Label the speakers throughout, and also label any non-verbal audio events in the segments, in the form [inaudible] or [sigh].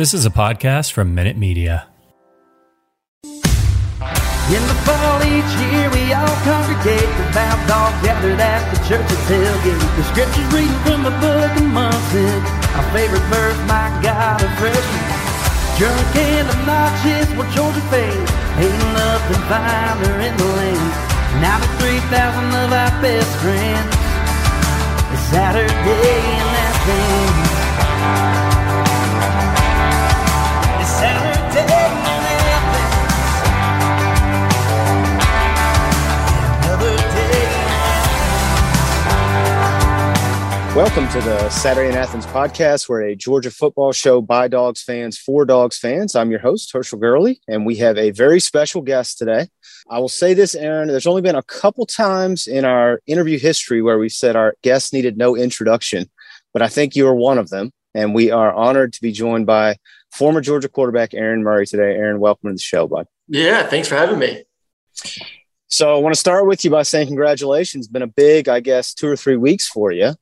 Speaker 1: This is a podcast from Minute Media.
Speaker 2: In the fall each year we all congregate The vows all gathered at the church's tailgate The scriptures reading from the book of Our favorite verse, my God, Drunk and obnoxious, Georgia Ain't nothing finer in the Now the 3,000 of our best friends. It's Saturday in Athens
Speaker 3: Welcome to the Saturday in Athens podcast. We're a Georgia football show by Dogs fans for Dogs fans. I'm your host, Herschel Gurley, and we have a very special guest today. I will say this, Aaron, there's only been a couple times in our interview history where we said our guests needed no introduction, but I think you are one of them. And we are honored to be joined by former Georgia quarterback Aaron Murray today. Aaron, welcome to the show, bud.
Speaker 4: Yeah, thanks for having me.
Speaker 3: So I want to start with you by saying congratulations. Been a big, I guess, two or three weeks for you.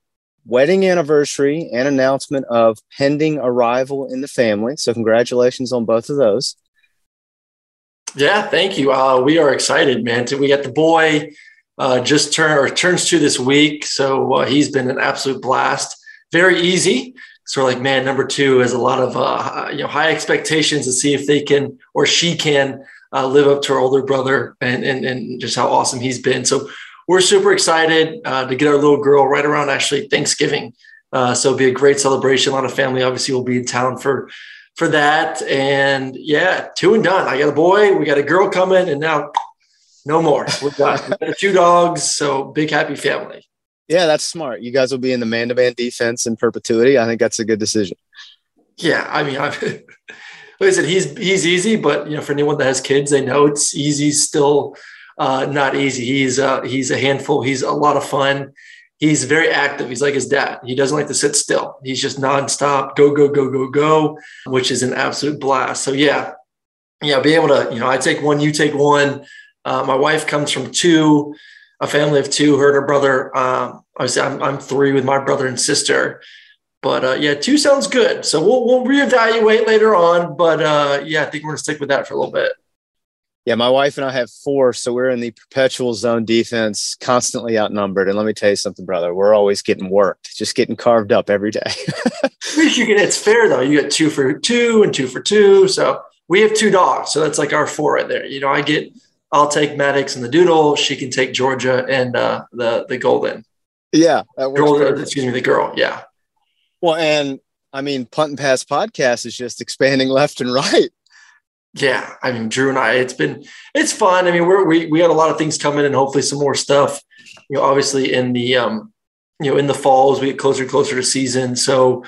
Speaker 3: Wedding anniversary and announcement of pending arrival in the family. So congratulations on both of those.
Speaker 4: Yeah, thank you. Uh, we are excited, man. We got the boy uh, just turn or turns two this week, so uh, he's been an absolute blast. Very easy. So like, man, number two has a lot of uh, you know high expectations to see if they can or she can uh, live up to her older brother and, and and just how awesome he's been. So we're super excited uh, to get our little girl right around actually Thanksgiving. Uh, so it'll be a great celebration. A lot of family obviously will be in town for for that. And yeah, two and done. I got a boy, we got a girl coming, and now no more. We're done. We got two dogs, so big happy family.
Speaker 3: Yeah, that's smart. You guys will be in the man to man defense in perpetuity. I think that's a good decision.
Speaker 4: Yeah, I mean, I've, [laughs] like I said, he's he's easy, but you know, for anyone that has kids, they know it's easy. Still, uh, not easy. He's uh, he's a handful. He's a lot of fun. He's very active. He's like his dad. He doesn't like to sit still. He's just nonstop, go go go go go, which is an absolute blast. So yeah, yeah, be able to you know, I take one, you take one. Uh, my wife comes from two, a family of two. Her and her brother. Um, obviously, I'm I'm three with my brother and sister. But uh, yeah, two sounds good. So we'll we'll reevaluate later on. But uh, yeah, I think we're gonna stick with that for a little bit.
Speaker 3: Yeah, my wife and I have four, so we're in the perpetual zone defense, constantly outnumbered. And let me tell you something, brother, we're always getting worked, just getting carved up every day. [laughs]
Speaker 4: At least you get it's fair though. You get two for two and two for two. So we have two dogs. So that's like our four right there. You know, I get I'll take Maddox and the Doodle. She can take Georgia and uh, the the Golden.
Speaker 3: yeah,
Speaker 4: excuse me, the girl. Yeah.
Speaker 3: Well, and I mean, punt and pass podcast is just expanding [laughs] left and right.
Speaker 4: Yeah. I mean, Drew and I, it's been it's fun. I mean, we're we we got a lot of things coming and hopefully some more stuff. You know, obviously in the um, you know, in the fall as we get closer and closer to season. So,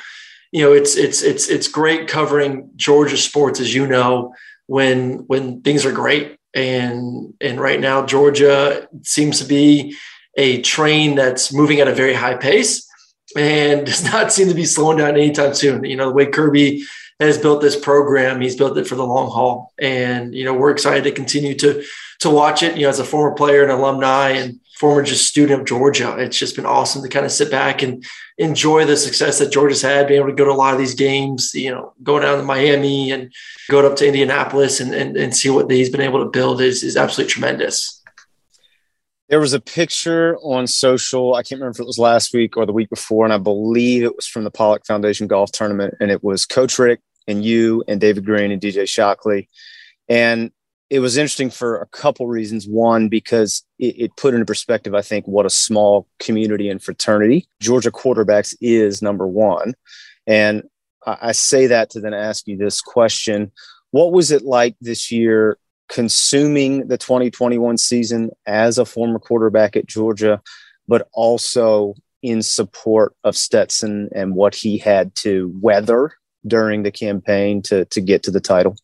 Speaker 4: you know, it's it's it's it's great covering Georgia sports, as you know, when when things are great. And and right now Georgia seems to be a train that's moving at a very high pace and [laughs] does not seem to be slowing down anytime soon. You know, the way Kirby has built this program, he's built it for the long haul. And, you know, we're excited to continue to to watch it. You know, as a former player and alumni and former just student of Georgia, it's just been awesome to kind of sit back and enjoy the success that Georgia's had, being able to go to a lot of these games, you know, go down to Miami and go up to Indianapolis and, and, and see what he's been able to build is, is absolutely tremendous.
Speaker 3: There was a picture on social. I can't remember if it was last week or the week before, and I believe it was from the Pollack Foundation golf tournament. And it was Coach Richt and you and David Greene and DJ Shockley. And it was interesting for a couple reasons. One, because it, it put into perspective, I think, what a small community and fraternity Georgia quarterbacks is, number one. And I, I say that to then ask you this question What was it like this year consuming the 2021 season as a former quarterback at Georgia, but also in support of Stetson and what he had to weather during the campaign to to get to the title?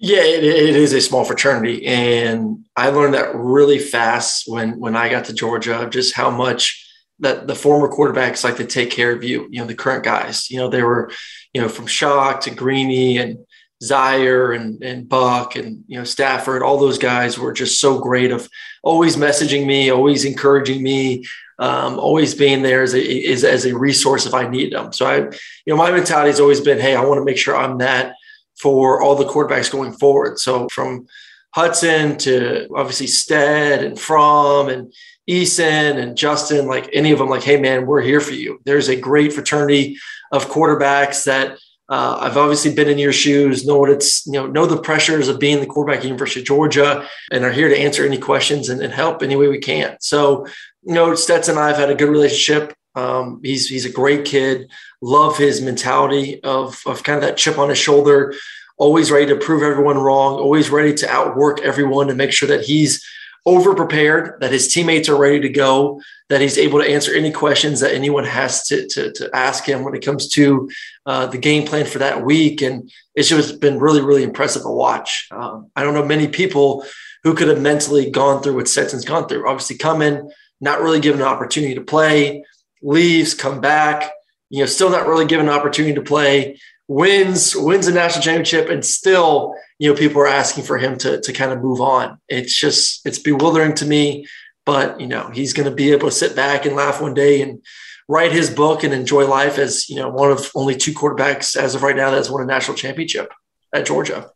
Speaker 4: Yeah, it, it is a small fraternity, and I learned that really fast when when I got to Georgia. Just how much that the former quarterbacks like to take care of you. You know, the current guys. You know, they were, you know, from Shock to Greeny and Zeier and and Buck and you know Stafford. All those guys were just so great of always messaging me, always encouraging me. Um, always being there as a, is, as a resource if I need them. So I, you know, my mentality has always been, hey, I want to make sure I'm that for all the quarterbacks going forward. So from Hutson to obviously Stead and Fromm and Eason and Justin, like any of them, like, hey man, we're here for you. There's a great fraternity of quarterbacks that uh, I've obviously been in your shoes, know what it's, you know, know the pressures of being the quarterback at University of Georgia, and are here to answer any questions and, and help any way we can. So, you know, Stetson and I have had a good relationship. Um, he's he's a great kid. Love his mentality of of kind of that chip on his shoulder, always ready to prove everyone wrong, always ready to outwork everyone and make sure that he's over prepared, that his teammates are ready to go, that he's able to answer any questions that anyone has to, to, to ask him when it comes to uh, the game plan for that week. And it's just been really, really impressive to watch. Um, I don't know many people who could have mentally gone through what Stetson's gone through. Obviously, come in, not really given an opportunity to play, leaves, come back, you know, still not really given an opportunity to play, wins, wins a national championship, and still, you know, people are asking for him to, to kind of move on. It's just, it's bewildering to me but you know he's going to be able to sit back and laugh one day and write his book and enjoy life as you know one of only two quarterbacks as of right now that's won a national championship at Georgia.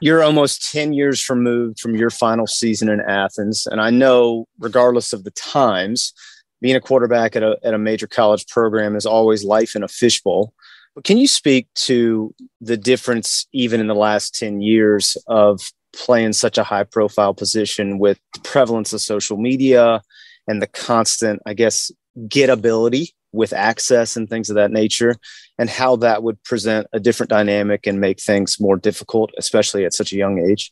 Speaker 3: You're almost 10 years removed from your final season in Athens. And I know, regardless of the times, being a quarterback at a, at a major college program is always life in a fishbowl. But can you speak to the difference, even in the last 10 years, of playing such a high profile position with the prevalence of social media and the constant, I guess, gettability with access and things of that nature, and how that would present a different dynamic and make things more difficult, especially at such a young age?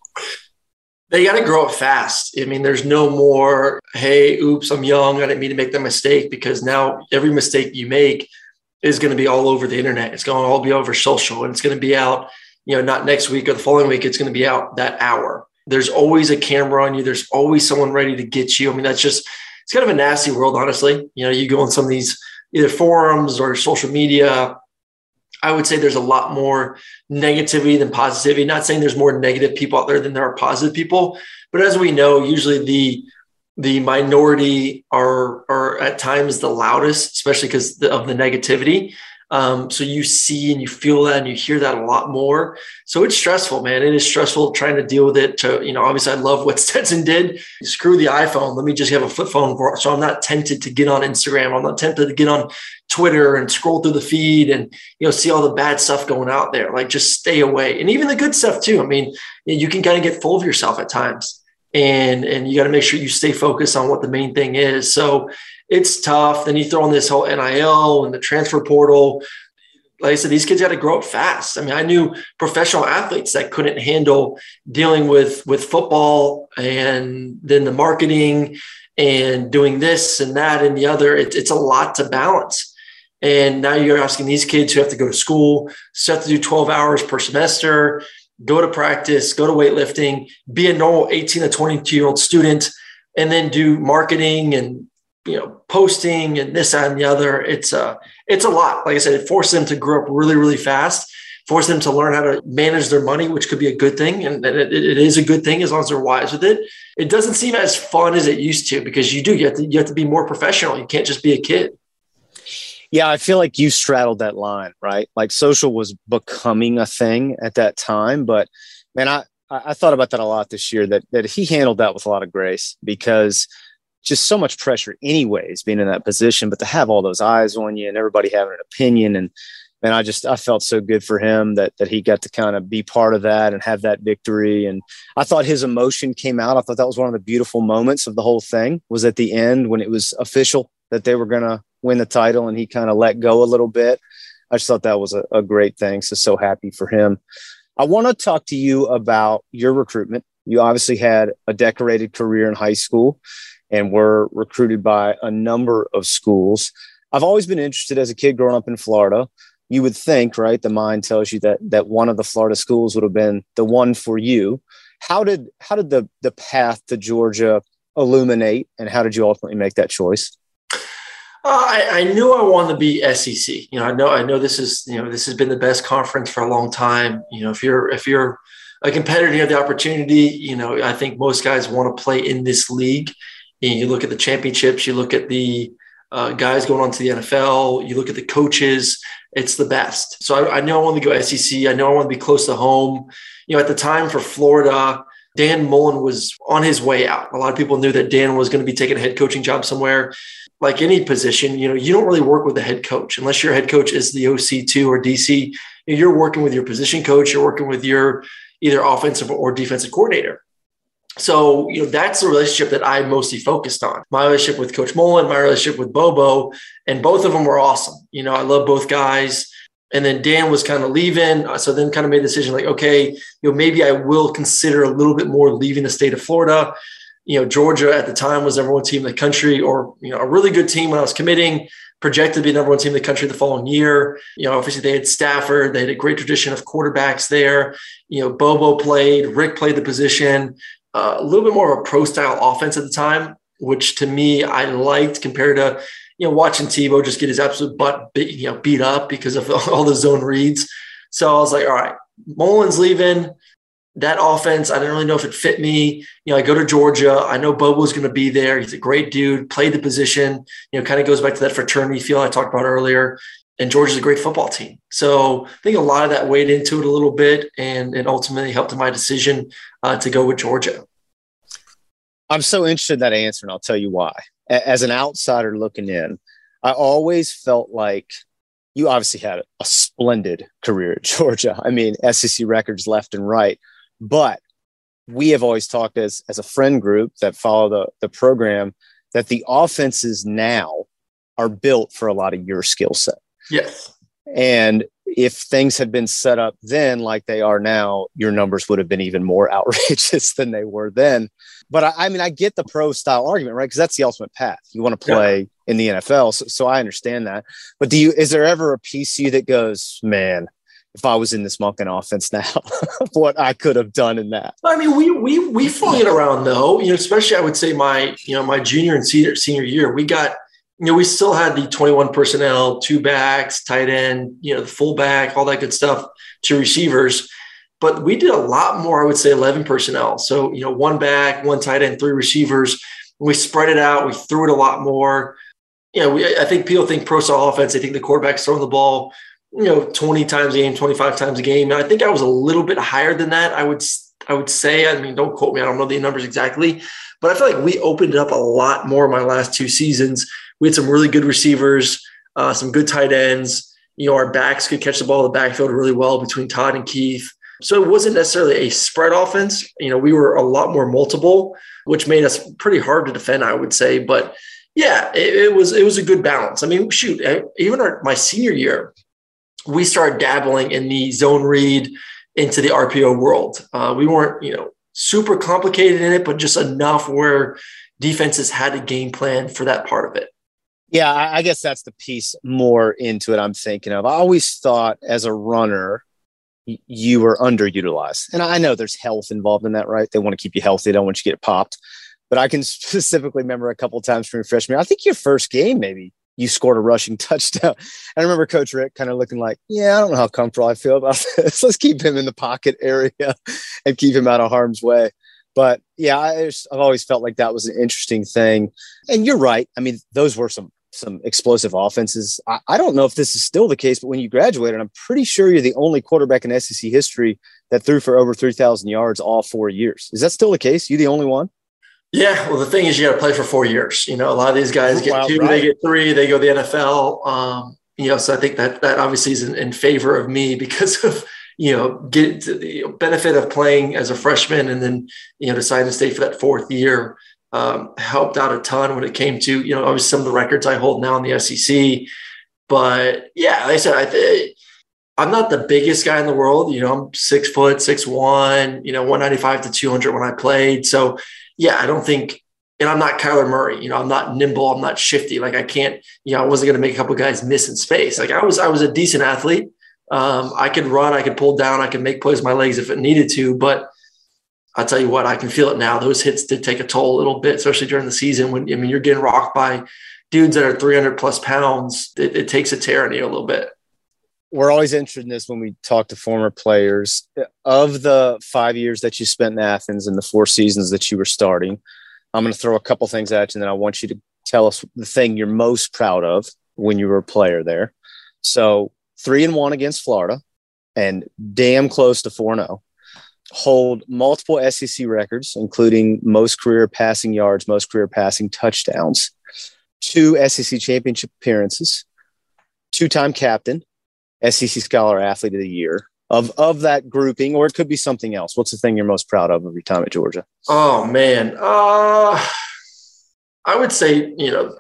Speaker 4: They got to grow up fast. I mean, there's no more, hey, oops, I'm young. I didn't mean to make that mistake because now every mistake you make is going to be all over the internet. It's going to all be over social and it's going to be out you know, not next week or the following week, it's going to be out that hour. There's always a camera on you. There's always someone ready to get you. I mean, that's just, it's kind of a nasty world, honestly. You know, you go on some of these either forums or social media. I would say there's a lot more negativity than positivity. Not saying there's more negative people out there than there are positive people, but as we know, usually the the minority are are at times the loudest, especially because of the negativity. Um, so you see and you feel that and you hear that a lot more. So it's stressful, man. It is stressful trying to deal with it. To, you know, obviously I love what [laughs] Stetson did. Screw the iPhone. Let me just have a flip phone. For, so I'm not tempted to get on Instagram. I'm not tempted to get on Twitter and scroll through the feed and, you know, see all the bad stuff going out there. Like just stay away. And even the good stuff too. I mean, you can kind of get full of yourself at times and and you got to make sure you stay focused on what the main thing is. So it's tough. Then you throw in this whole NIL and the transfer portal. Like I said, these kids got to grow up fast. I mean, I knew professional athletes that couldn't handle dealing with with football and then the marketing and doing this and that and the other. It, it's a lot to balance. And now you're asking these kids who have to go to school, so have to do 12 hours per semester, go to practice, go to weightlifting, be a normal 18 to 22 year old student, and then do marketing and you know posting and this and the other. It's a it's a lot. Like I said, it forced them to grow up really really fast. forced them to learn how to manage their money, which could be a good thing, and it, it is a good thing as long as they're wise with it. It doesn't seem as fun as it used to because you do you have to you have to be more professional. You can't just be a kid.
Speaker 3: Yeah, I feel like you straddled that line, right? Like social was becoming a thing at that time, but man, I I thought about that a lot this year. That that he handled that with a lot of grace because just so much pressure, anyways, being in that position. But to have all those eyes on you and everybody having an opinion, and man, I just I felt so good for him that that he got to kind of be part of that and have that victory. And I thought his emotion came out. I thought that was one of the beautiful moments of the whole thing. Was at the end when it was official that they were going to win the title and he kind of let go a little bit. I just thought that was a, a great thing. So, so happy for him. I want to talk to you about your recruitment. You obviously had a decorated career in high school and were recruited by a number of schools. I've always been interested as a kid growing up in Florida. You would think, right? The mind tells you that that one of the Florida schools would have been the one for you. How did how did the the path to Georgia illuminate, and how did you ultimately make that choice?
Speaker 4: Uh, I, I, knew I wanted to be SEC. You know, I know I know this is you know this has been the best conference for a long time. You know, if you're if you're a competitor, you have the opportunity. You know, I think most guys want to play in this league. You look at the championships, you look at the uh, guys going on to the NFL, you look at the coaches, it's the best. So I, I know I want to go SEC. I know I want to be close to home. You know, at the time for Florida, Dan Mullen was on his way out. A lot of people knew that Dan was going to be taking a head coaching job somewhere. Like any position, you know, you don't really work with the head coach unless your head coach is the OC2 or DC. You're working with your position coach, you're working with your either offensive or defensive coordinator. So, you know, that's the relationship that I mostly focused on. My relationship with Coach Mullen, my relationship with Bobo, and both of them were awesome. You know, I love both guys. And then Dan was kind of leaving. Uh, so then kind of made a decision like, okay, you know, maybe I will consider a little bit more leaving the state of Florida. You know, Georgia at the time was number one team in the country, or, you know, a really good team when I was committing, projected to be number one team in the country the following year. You know, obviously they had Stafford, they had a great tradition of quarterbacks there. You know, Bobo played, Richt played the position, a little bit more of a pro style offense at the time, which to me I liked compared to you know watching Tebow just get his absolute butt beat, you know beat up because of [laughs] all the zone reads. So I was like, all right, Mullen's leaving. That offense, I didn't really know if it fit me. You know, I go to Georgia. I know Bobo's going to be there. He's a great dude. Played the position. You know, kind of goes back to that fraternity feel I talked about earlier and Georgia's a great football team. So I think a lot of that weighed into it a little bit, and it ultimately helped in my decision uh, to go with Georgia.
Speaker 3: I'm so interested in that answer, and I'll tell you why. As an outsider looking in, I always felt like you obviously had a splendid career at [laughs] Georgia. I mean, SEC records left and right, but we have always talked as as a friend group that follow the the program that the offenses now are built for a lot of your skill set.
Speaker 4: Yes.
Speaker 3: And if things had been set up then like they are now, your numbers would have been even more [laughs] outrageous than they were then. But I, I mean, I get the pro style argument, right? Because that's the ultimate path. You want to play yeah. in the NFL. So, so I understand that. But do you, is there ever a piece of you that goes, man, if I was in this Monken offense now, [laughs] what I could have done in that.
Speaker 4: I mean, we we we flung it around though. You know, especially I would say my you know my junior and senior senior year, we got you know, we still had the 21 personnel, two backs, tight end, you know, the fullback, all that good stuff, two receivers. But we did a lot more, I would say 11 personnel. So, you know, one back, one tight end, three receivers. We spread it out. We threw it a lot more. You know, we, I think people think pro style offense, they think the quarterback's throwing the ball, you know, 20 times a game, 25 times a game. And I think I was a little bit higher than that. I would, I would say, I mean, don't quote me. I don't know the numbers exactly, but I feel like we opened it up a lot more my last two seasons we had some really good receivers, uh, some good tight ends. You know, our backs could catch the ball in the backfield really well between Todd and Keith. So it wasn't necessarily a spread offense. You know, we were a lot more multiple, which made us pretty hard to defend, I would say. But yeah, it, it was it was a good balance. I mean, shoot, even our, my senior year, we started dabbling in the zone read into the RPO world. Uh, we weren't, you know, super complicated in it, but just enough where defenses had a game plan for that part of it.
Speaker 3: Yeah, I guess that's the piece more into it I'm thinking of. I always thought as a runner, you were underutilized. And I know there's health involved in that, right? They want to keep you healthy, they don't want you to get popped. But I can [laughs] specifically remember a couple times from your freshman I think your first game, maybe you scored a rushing [laughs] touchdown. and I remember Coach Richt kind of looking like, yeah, I don't know how comfortable I feel about [laughs] this. Let's keep him in the pocket area [laughs] and keep him out of harm's way. But yeah, I have always felt like that was an interesting thing. And you're right. I mean, those were some some explosive offenses. I, I, don't know if this is still the case, but when you graduated, I'm pretty sure you're the only quarterback in SEC history that threw for over 3,000 yards all four years. Is that still the case? You the only one?
Speaker 4: Yeah. Well, the thing is, you got to play for four years. You know, a lot of these guys get two, right. they get three, they go the NFL. Um, you know, so I think that that obviously is in, in favor of me because [laughs] of you know get the benefit of playing as a freshman and then you know deciding to stay for that fourth year um, helped out a ton when it came to you know obviously some of the records I hold now in the SEC. But yeah, like I said, I I'm not the biggest guy in the world. You know, I'm six foot, six one. You know, 195 to 200 when I played. So yeah, I don't think. And I'm not Kyler Murray, you know, I'm not nimble, I'm not shifty. Like I can't, you know, I wasn't going to make a couple guys miss in space. Like I was, I was a decent athlete. Um, I could run, I could pull down, I could make plays with my legs if it needed to, but I'll tell you what, I can feel it now. Those hits did take a toll a little bit, especially during the season when I mean you're getting rocked by dudes that are 300 plus pounds. It, it takes a tear in you a little bit.
Speaker 3: We're always interested in this when we talk to former players. Of the five years that you spent in Athens and the four seasons that you were starting, I'm going to throw a couple things at you, and then I want you to tell us the thing you're most proud of when you were a player there. So three and one against Florida, and damn close to four and zero. Hold multiple SEC records, including most career passing yards, most career passing touchdowns, two SEC championship appearances, two-time captain, SEC Scholar Athlete of the Year. Of of that grouping, or it could be something else. What's the thing you're most proud of of your time at Georgia?
Speaker 4: Oh man, uh, I would say you know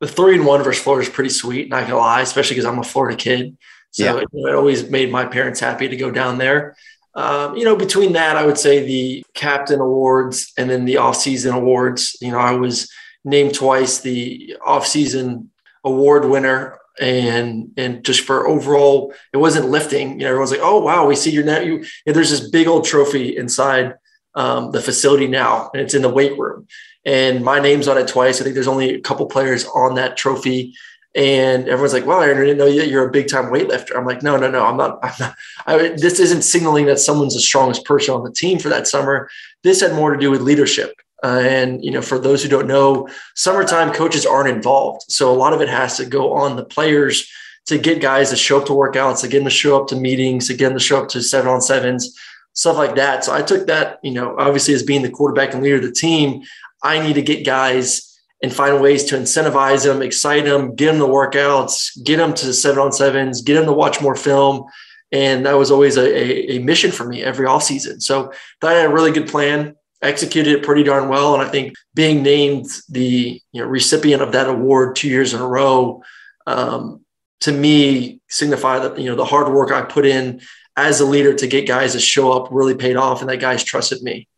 Speaker 4: the three and one versus Florida is pretty sweet. Not gonna lie, especially because I'm a Florida kid, so yeah. it, it, always made my parents happy to go down there. Um, you know, between that, I would say the captain awards and then the off-season awards. You know, I was named twice the off-season award winner and and just for overall it wasn't lifting you know everyone's like oh wow we see your net you, you there's this big old trophy inside um, the facility now and it's in the weight room. And my name's on it twice. I think there's only a couple players on that trophy. And everyone's like well i didn't know you're a big time weightlifter. I'm like no no no i'm not, I'm not I, this isn't signaling that someone's the strongest person on the team for that summer. This had more to do with leadership. Uh, and you know, for those who don't know, summertime coaches aren't involved, so a lot of it has to go on the players to get guys to show up to workouts, to get them to show up to meetings, to get them to show up to seven on sevens, stuff like that. So I took that, you know, obviously as being the quarterback and leader of the team, I need to get guys and find ways to incentivize them, excite them, get them to workouts, get them to seven on sevens, get them to watch more film. And that was always a, a, a mission for me every off season. So I had a really good plan executed it pretty darn well. And I think being named the you know, recipient of that award two years in a row, um, to me, signify that you know the hard work I put in as a leader to get guys to show up really paid off, and that guys trusted me.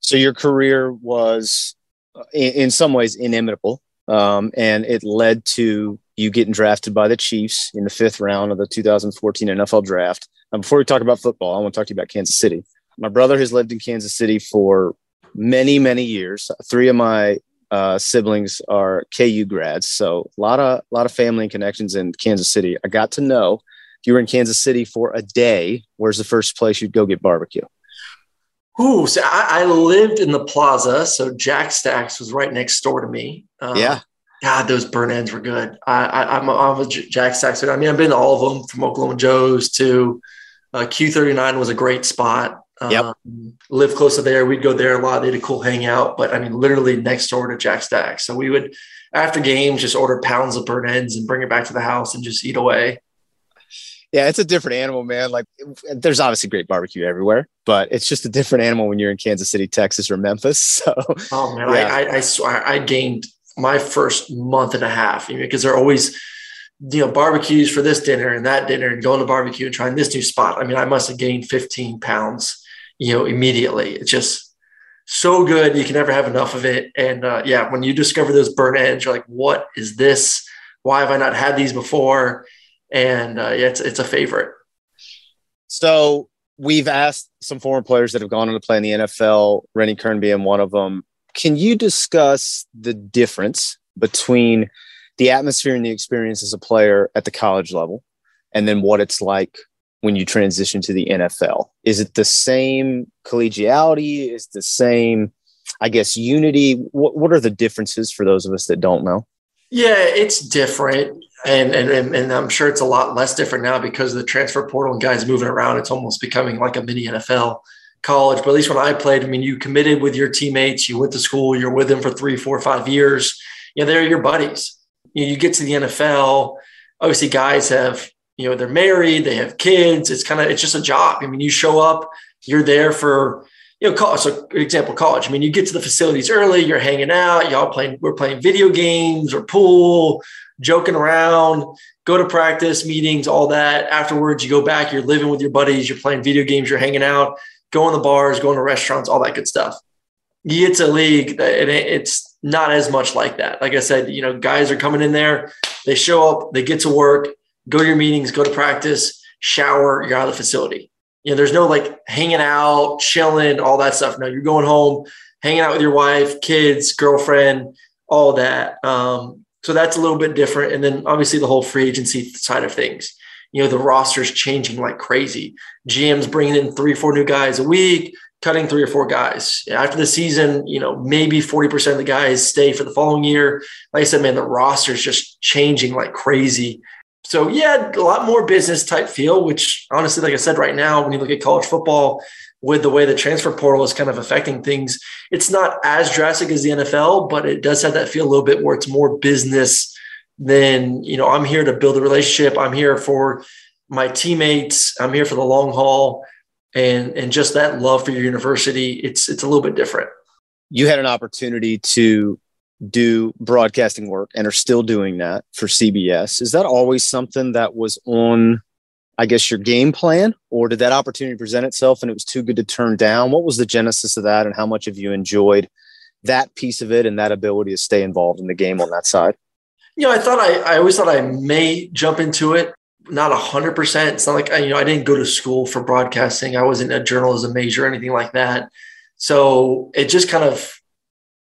Speaker 3: So your career was, in, in some ways, inimitable, um, and it led to you getting drafted by the Chiefs in the fifth round of the 2014 NFL Draft. Um, before we talk about football, I want to talk to you about Kansas City my brother has lived in Kansas City for many, many years. Three of my uh, siblings are KU grads, so a lot of a lot of family and connections in Kansas City. I got to know if you were in Kansas City for a day, where's the first place you'd go get barbecue?
Speaker 4: Ooh, so I, I lived in the plaza, so Jack Stacks was right next door to me.
Speaker 3: Um, yeah.
Speaker 4: God, those burn ends were good. I, I, I'm, a, I'm a Jack Stacks. I mean, I've been to all of them from Oklahoma Joe's to uh, Q39 was a great spot.
Speaker 3: Yep. Um,
Speaker 4: live close to there. We'd go there a lot. They had a cool hangout, but I mean, literally next door to Jack Stack. So we would, after games, just order pounds of burnt ends and bring it back to the house and just eat away.
Speaker 3: Yeah, it's a different animal, man. Like, there's obviously great barbecue everywhere, but it's just a different animal when you're in Kansas City, Texas, or Memphis. [laughs] So,
Speaker 4: oh man, yeah. I, I, I swear I gained my first month and a half you know, because they're always you know, barbecues for this dinner and that dinner and going to barbecue and trying this new spot. I mean, I must have gained 15 pounds you know, immediately. It's just so good. You can never have enough of it. And uh, yeah, when you discover those burnt ends, you're like, what is this? Why have I not had these before? And uh, yeah, it's, it's a favorite.
Speaker 3: So we've asked some former players that have gone on to play in the NFL, Rennie Curran being one of them. Can you discuss the difference between the atmosphere and the experience as a player at the college level and then what it's like when you transition to the NFL? Is it the same collegiality? Is the same, I guess, unity? What, what are the differences for those of us that don't know?
Speaker 4: Yeah, it's different. And, and, and I'm sure it's a lot less different now because of the transfer portal and guys moving around. It's almost becoming like a mini NFL college. But at least when I played, I mean, you committed with your teammates, you went to school, you're with them for three, four, five years. Yeah, they're your buddies. You, you get to the NFL. Obviously, guys have you know they're married they have kids it's kind of it's just a job i mean you show up you're there for you know college so example college i mean you get to the facilities early you're hanging out y'all playing we're playing video games or pool joking around go to practice meetings all that. Afterwards you go back you're living with your buddies you're playing video games you're hanging out going to bars going to restaurants all that good stuff. You get to league and it's not as much like that. Like i said you know guys are coming in there they show up they get to work go to your meetings, go to practice, shower, you're out of the facility. You know, there's no like hanging out, chilling, all that stuff. No, you're going home, hanging out with your wife, kids, girlfriend, all that. Um, so that's a little bit different. And then obviously the whole free agency side of things. You know, the roster's changing like crazy. GM's bringing in three, four new guys a week. cutting three or four guys. After the season, you know, maybe 40% of the guys stay for the following year. Like I said, man, the roster is just changing like crazy. So, yeah, a lot more business type feel, which honestly, like I said, right now, when you look at college football, with the way the transfer portal is kind of affecting things, it's not as drastic as the NFL, but it does have that feel a little bit where it's more business than, you know, I'm here to build a relationship. I'm here for my teammates. I'm here for the long haul and and just that love for your university it's it's a little bit different
Speaker 3: you had an opportunity to do broadcasting work and are still doing that for cbs is that always something that was on i guess your game plan or did that opportunity present itself and it was too good to turn down what was the genesis of that and how much have you enjoyed that piece of it and that ability to stay involved in the game on that side
Speaker 4: you know i thought i, I always thought i may jump into it not a hundred percent. It's not like I, you know I didn't go to school for broadcasting. I wasn't a journalism major or anything like that. So it just kind of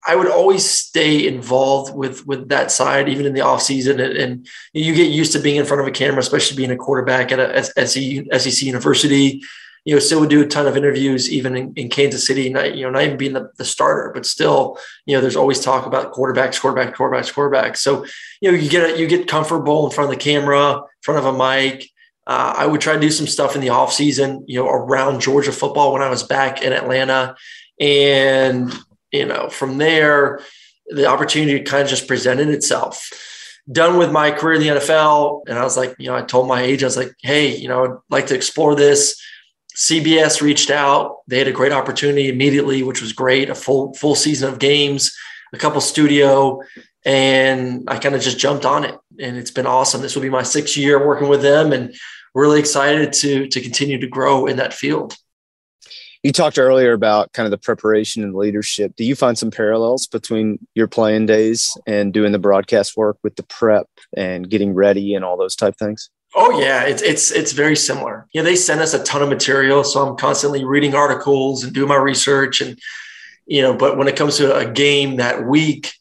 Speaker 4: I would always stay involved with with that side, even in the off season, and, and you get used to being in front of a camera, especially being a quarterback at a SEC University you know, still would do a ton of interviews even in, in Kansas City, not, you know, not even being the, the, starter, but still, you know, there's always talk about quarterbacks, quarterbacks, quarterbacks, quarterbacks. So, you know, you get, you get comfortable in front of the camera, in front of a mic. Uh, I would try to do some stuff in the off season, you know, around Georgia football when I was back in Atlanta. And, you know, from there, the opportunity kind of just presented itself done with my career in the NFL. And I was like, you know, I told my agent, I was like, hey, you know, I'd like to explore this. CBS reached out. They had a great opportunity immediately, which was great. A full full season of games, a couple studio, and I kind of just jumped on it, and it's been awesome. This will be my sixth year working with them, and really excited to to continue to grow in that field.
Speaker 3: You talked earlier about kind of the preparation and leadership. Do you find some parallels between your playing days and doing the broadcast work with the prep and getting ready and all those type things?
Speaker 4: Oh yeah, it's it's it's very similar. Yeah, they send us a ton of material, so I'm constantly reading articles and doing my research, and you know. But when it comes to a game that week,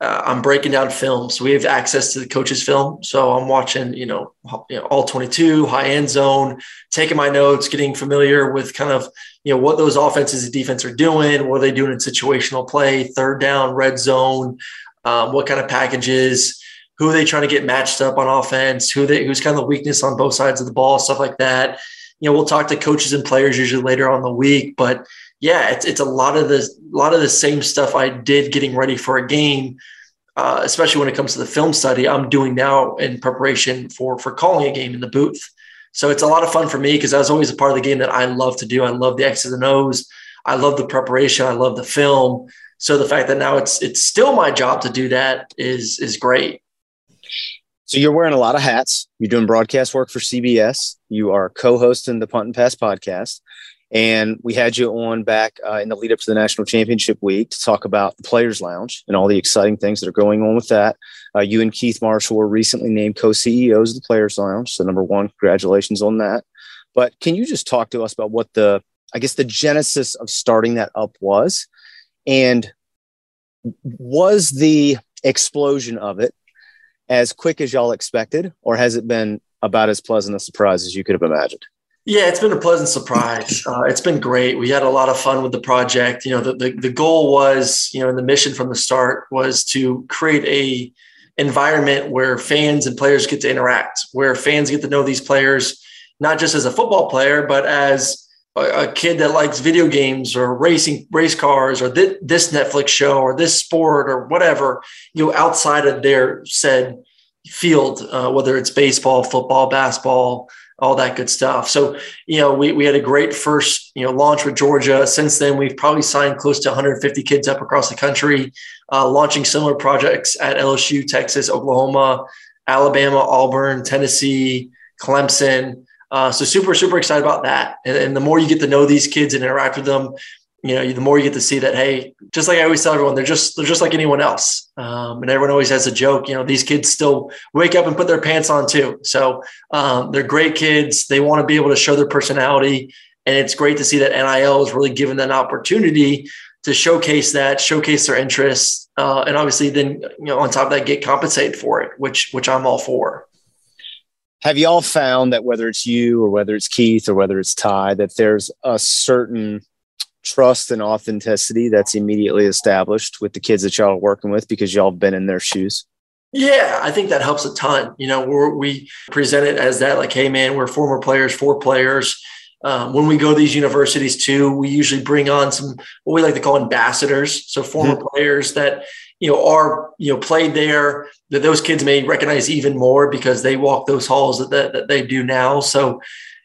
Speaker 4: uh, I'm breaking down film, so we have access to the coach's film. So I'm watching, you know, you know, all 22, high end zone, taking my notes, getting familiar with kind of you know what those offenses and defense are doing, what are they doing in situational play, third down, red zone, um, what kind of packages who are they trying to get matched up on offense, who they who's kind of the weakness on both sides of the ball, stuff like that. You know, we'll talk to coaches and players usually later on the week, but yeah, it's it's a lot of the a lot of the same stuff I did getting ready for a game, uh, especially when it comes to the film study. I'm doing now in preparation for for calling a game in the booth. So it's a lot of fun for me because that was always a part of the game that I love to do. I love the X's and O's. I love the preparation. I love the film. So the fact that now it's it's still my job to do that is is great.
Speaker 3: So you're wearing a lot of hats. You're doing broadcast work for CBS. You are co-hosting the Punt and Pass podcast, and we had you on back uh, in the lead up to the national championship week to talk about the Players Lounge and all the exciting things that are going on with that. Uh, you and Keith Marshall were recently named co-CEOs of the Players Lounge. So number one, congratulations on that. But can you just talk to us about what the, I guess, the genesis of starting that up was, and was the explosion of it as quick as y'all expected, or has it been about as pleasant a surprise as you could have imagined?
Speaker 4: Yeah, it's been a pleasant surprise. Uh, it's been great. We had a lot of fun with the project. You know, the, the, the goal was, you know, and the mission from the start was to create a environment where fans and players get to interact, where fans get to know these players, not just as a football player, but as a, a kid that likes video games or racing race cars or th- this Netflix show or this sport or whatever, you know, outside of their said field, uh, whether it's baseball, football, basketball, all that good stuff. So, you know, we, we had a great first, you know, launch with Georgia. Since then, we've probably signed close to 150 kids up across the country, uh, launching similar projects at LSU, Texas, Oklahoma, Alabama, Auburn, Tennessee, Clemson. Uh, so super, super excited about that. And, and, the more you get to know these kids and interact with them, you know, the more you get to see that, hey, just like I always tell everyone, they're just they're just like anyone else. Um, and everyone always has a joke. You know, these kids still wake up and put their pants on too. So um, they're great kids. They want to be able to show their personality, and it's great to see that NIL is really given them an opportunity to showcase that, showcase their interests, uh, and obviously then you know on top of that get compensated for it, which which I'm all for
Speaker 3: have you all found that whether it's you or whether it's Keith or whether it's Ty, that there's a certain trust and authenticity that's immediately established with the kids that y'all are working with because y'all have been in their shoes?
Speaker 4: Yeah, I think that helps a ton. You know, we're, we present it as that, like, hey, man, we're former players, for players. Um, when we go to these universities too, we usually bring on some what we like to call ambassadors. So former mm-hmm. players that you know are you know played there that those kids may recognize even more because they walk those halls that, that, that they do now. So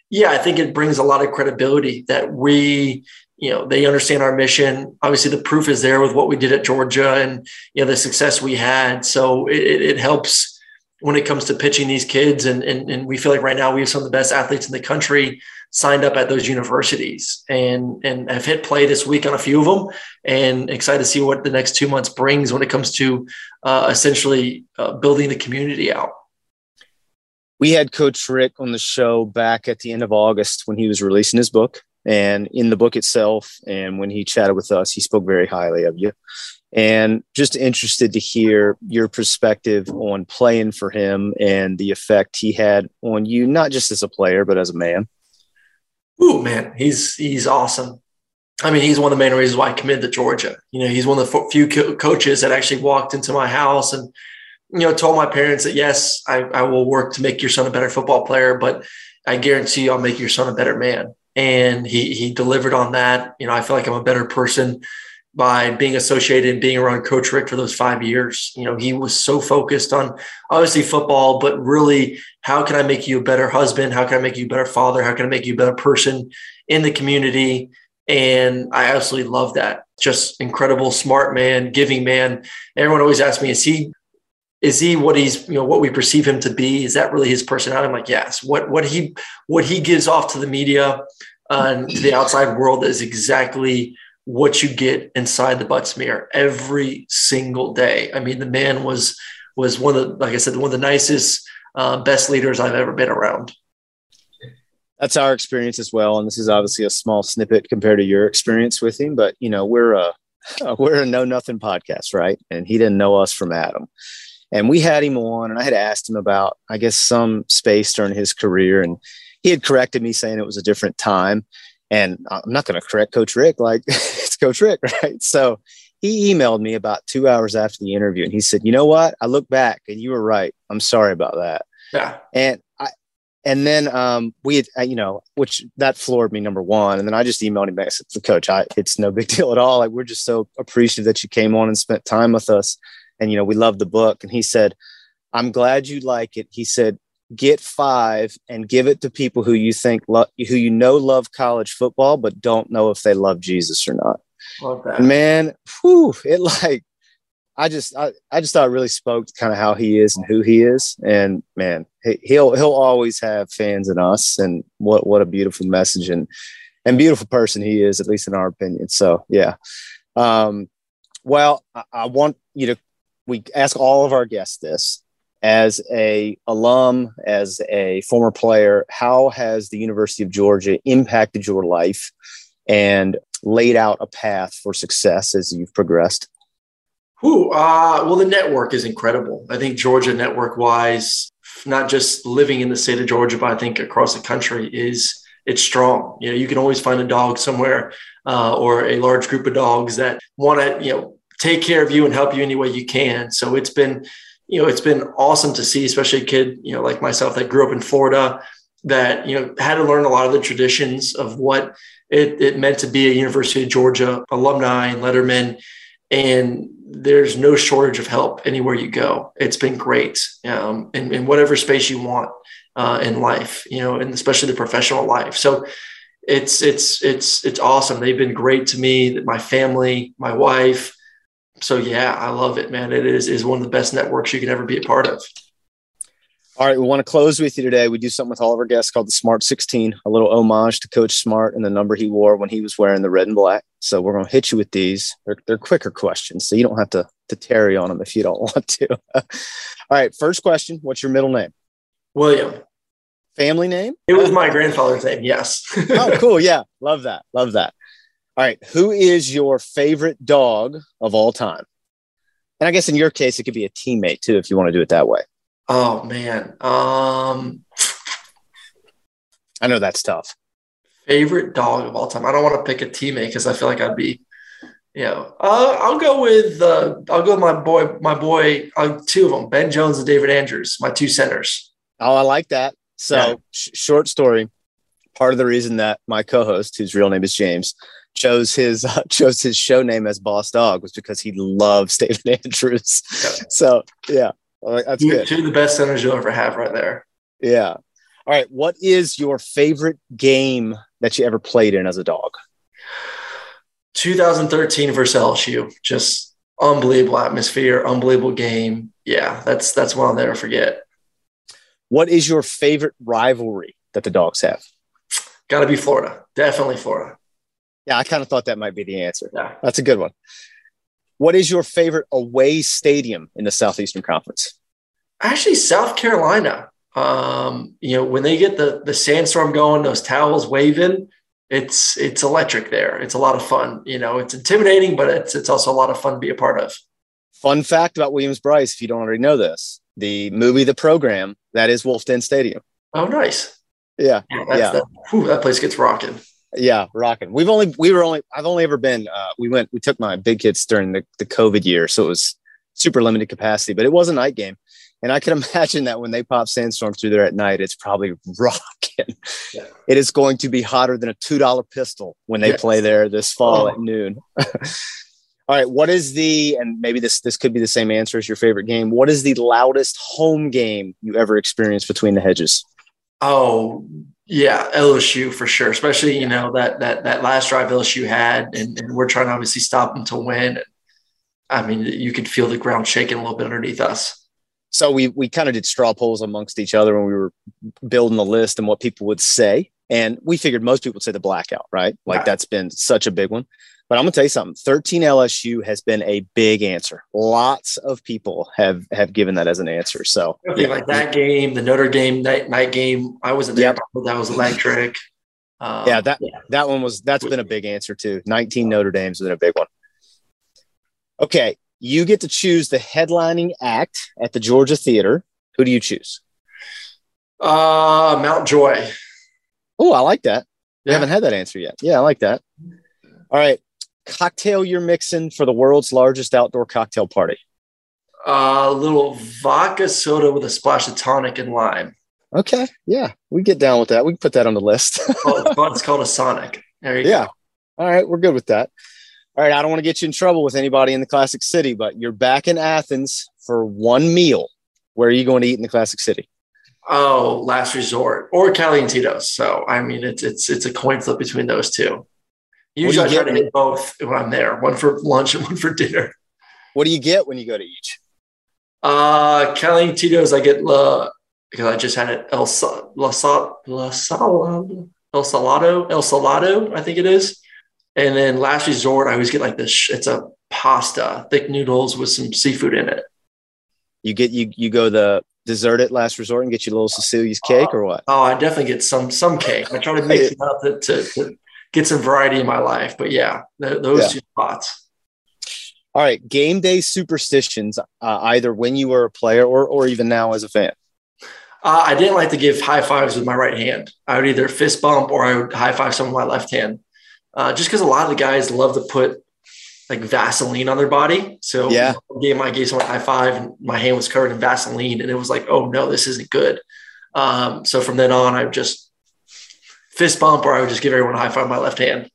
Speaker 4: yeah, I think it brings a lot of credibility that we you know they understand our mission. Obviously the proof is there with what we did at georgia and you know the success we had. So it, it helps when it comes to pitching these kids. And, and and we feel like right now we have some of the best athletes in the country signed up at those universities and and have hit play this week on a few of them. And excited to see what the next two months brings when it comes to uh, essentially uh, building the community out.
Speaker 3: We had coach Richt on the show back at the end of august when he was releasing his book and in the book itself, and when he chatted with us, he spoke very highly of you. And just interested to hear your perspective on playing for him and the effect he had on you, not just as a player, but as a man.
Speaker 4: Ooh, man, he's he's awesome. I mean, he's one of the main reasons why I committed to Georgia. You know, he's one of the few co- coaches that actually walked into my house and, you know, told my parents that yes, I, I will work to make your son a better football player, but I guarantee you I'll make your son a better man and he he delivered on that. You know, I feel like I'm a better person by being associated and being around Coach Richt for those five years. You know, he was so focused on obviously football, but really, how can I make you a better husband? How can I make you a better father? How can I make you a better person in the community? And I absolutely love that. Just incredible, smart man, giving man. Everyone always asks me, is he is he what he's you know what we perceive him to be is that really his personality i'm like yes what what he what he gives off to the media and to the outside world is exactly what you get inside the Butts-Mehre every single day. I mean the man was was one of the like i said one of the nicest uh, best leaders i've ever been around.
Speaker 3: That's our experience as well. And this is obviously a small snippet compared to your experience with him but you know we're a [laughs] we're a know nothing podcast right? And he didn't know us from adam. And we had him on, and I had asked him about, I guess, some space during his career, and he had corrected me saying it was a different time. And I'm not going to correct Coach Richt, like [laughs] it's Coach Richt, [laughs] right? So he emailed me about two hours after the interview, and he said, "You know what? I look back, and you were right. I'm sorry about that."
Speaker 4: Yeah.
Speaker 3: And I, and then um, we had, uh, you know, which that floored me number one. And then I just emailed him back. I said, "The coach, I, it's no big [laughs] deal at all. Like we're just so appreciative that you came on and spent time with us." and you know we love the book and he said i'm glad you like it he said get five and give it to people who you think lo- who you know love college football but don't know if they love jesus or not and man whew, it like I just I, I just thought it really spoke to kind of how he is and who he is. And man, he, will he'll always have fans in us. And what what a beautiful message and and beautiful person he is, at least in our opinion. So yeah. Um, well, I, I want you to we ask all of our guests this as a alum as a former player how has the university of georgia impacted your life and laid out a path for success as you've progressed?
Speaker 4: Uh, well the network is incredible. I think georgia network wise not just living in the state of georgia but i think across the country is it's strong. You know you can always find a dog somewhere uh, or a large group of dogs that want to you know take care of you and help you any way you can. So it's been, you know, it's been awesome to see, especially a kid, you know, like myself that grew up in Florida that, you know, had to learn a lot of the traditions of what it, it meant to be a University of Georgia alumni and letterman. And there's no shortage of help anywhere you go. It's been great um, in, in whatever space you want uh, in life, you know, and especially the professional life. So it's it's it's it's awesome. They've been great to me. My family, my wife, so yeah, I love it, man. It is is one of the best networks you can ever be a part of.
Speaker 3: All right, we want to close with you today. We do something with all of our guests called the Smart 16, a little homage to Coach Smart and the number he wore when he was wearing the red and black. So we're going to hit you with these. They're, they're quicker questions, so you don't have to, to tarry on them if you don't [laughs] want to. all right, first question What's your middle name?
Speaker 4: William.
Speaker 3: Family name?
Speaker 4: It was my grandfather's name, yes. [laughs]
Speaker 3: oh, cool. Yeah, love that. Love that. All right. Who is your favorite dog of all time? And I guess in your case, it could be a teammate too, if you want to do it that way.
Speaker 4: Oh man. Um
Speaker 3: I know that's tough.
Speaker 4: Favorite dog of all time. I don't want to pick a teammate because I feel like I'd be, you know, uh, I'll go with uh, I'll go with my boy, my boy, uh, two of them, Ben Jones and David Andrews, my two centers.
Speaker 3: Oh, I like that. So,
Speaker 4: Yeah.
Speaker 3: sh- short story. Part of the reason that my co-host, whose real name is James, chose his uh, [laughs] chose his show name as Boss Dog was because he loves [laughs] David Andrews. So, yeah, that's
Speaker 4: Two,
Speaker 3: good.
Speaker 4: two of the best centers you'll ever have right there.
Speaker 3: Yeah. All right. What is your favorite game that you ever played in as a dog?
Speaker 4: 2013 versus LSU, just unbelievable atmosphere, unbelievable game. Yeah, that's that's one I'll never forget.
Speaker 3: What is your favorite rivalry that the dogs have?
Speaker 4: Got to be Florida, definitely Florida.
Speaker 3: Yeah, I kind of thought that might be the answer.
Speaker 4: Yeah.
Speaker 3: That's a good one. What is your favorite away stadium in the Southeastern Conference?
Speaker 4: Actually, South Carolina. Um, you know, when they get the the sandstorm going, those towels waving, it's it's electric there. It's a lot of fun. You know, it's intimidating, but it's it's also a lot of fun to be a part of.
Speaker 3: Fun fact about Williams Brice, if you don't already know this, the movie, the program, that is Wolf Den Stadium.
Speaker 4: Oh, nice.
Speaker 3: Yeah.
Speaker 4: Yeah, that's,
Speaker 3: Yeah.
Speaker 4: That, whew, that place gets rocking.
Speaker 3: Yeah, rocking. We've only we were only I've only ever been uh we went we took my big kids during the, the COVID year, so it was super limited capacity, but it was a night game. And I can [laughs] imagine that when they pop sandstorm through there at night, it's probably [laughs] rocking.
Speaker 4: Yeah.
Speaker 3: It is going to be hotter than a two dollar pistol when they
Speaker 4: Yes.
Speaker 3: play there this fall
Speaker 4: Oh.
Speaker 3: at noon. [laughs] All right, what is the and maybe this this could be the same answer as your favorite game. What is the loudest home game you ever experienced between the hedges?
Speaker 4: Oh yeah, LSU for sure. Especially you know that that that last drive LSU had, and, and we're trying to obviously stop them to win. I mean, you could feel the ground shaking a little bit underneath us.
Speaker 3: so we we kind of did straw polls amongst each other when we were building the list and what people would say and we figured most people would say the blackout right like
Speaker 4: Right.
Speaker 3: that's been such a big one but i'm gonna tell you something 13 lsu has been a big answer lots of people have have given that as an answer so
Speaker 4: I think like that game, the Notre Dame night night game. I wasn't there,
Speaker 3: Yep.
Speaker 4: that was electric. Um,
Speaker 3: yeah that that one was that's been a big answer too 19 notre dame's been a big one okay you get to choose the headlining act at the georgia theater who do you choose
Speaker 4: Uh, Mount Joy.
Speaker 3: Oh, I like that. We
Speaker 4: Yeah.
Speaker 3: haven't had that answer yet. Yeah, I like that. All right. Cocktail you're mixing for the world's largest outdoor cocktail party.
Speaker 4: A little vodka soda with a splash of tonic and lime.
Speaker 3: Okay. Yeah, we get down with that. We can put that on the list.
Speaker 4: Oh, it's called- it's called a Sonic. There you
Speaker 3: yeah.
Speaker 4: go.
Speaker 3: All right. We're good with that. All right. I don't want to get you in trouble with anybody in the Classic City, but you're back in Athens for one meal. Where are you going to eat in the Classic City?
Speaker 4: Oh, last resort or Cali and Tito's. So I mean, it's it's it's a coin flip between those two. Usually, I try to hit both when I'm there. One for lunch and [laughs] one for dinner.
Speaker 3: What do you get when you go to each?
Speaker 4: Uh, Cali and Tito's, I get la, because I just had it El La La Salado, El Salado, El Salado, I think it is. And then last resort, I always get like this. It's a pasta, thick noodles with some seafood in it.
Speaker 3: You get you you go the dessert at last resort and get you a little Cecilia's cake or what?
Speaker 4: Oh, I definitely get some some cake. I try to mix it up to, to, to get some variety in my life. But yeah, th- those
Speaker 3: Yeah.
Speaker 4: two spots.
Speaker 3: All right, game day superstitions, uh, either when you were a player or or even now as a fan.
Speaker 4: Uh, I didn't like to give high fives with my right hand. I would either fist bump or I would high five someone with my left hand. Uh, just because a lot of the guys love to put like Vaseline on their body. So
Speaker 3: Yeah.
Speaker 4: game I gave someone a high five and my hand was covered in Vaseline and it was like, oh no, this isn't good. Um, so from then on, I just fist bump or I would just give everyone a high five with my left hand.